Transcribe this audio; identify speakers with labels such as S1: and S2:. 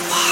S1: Wow.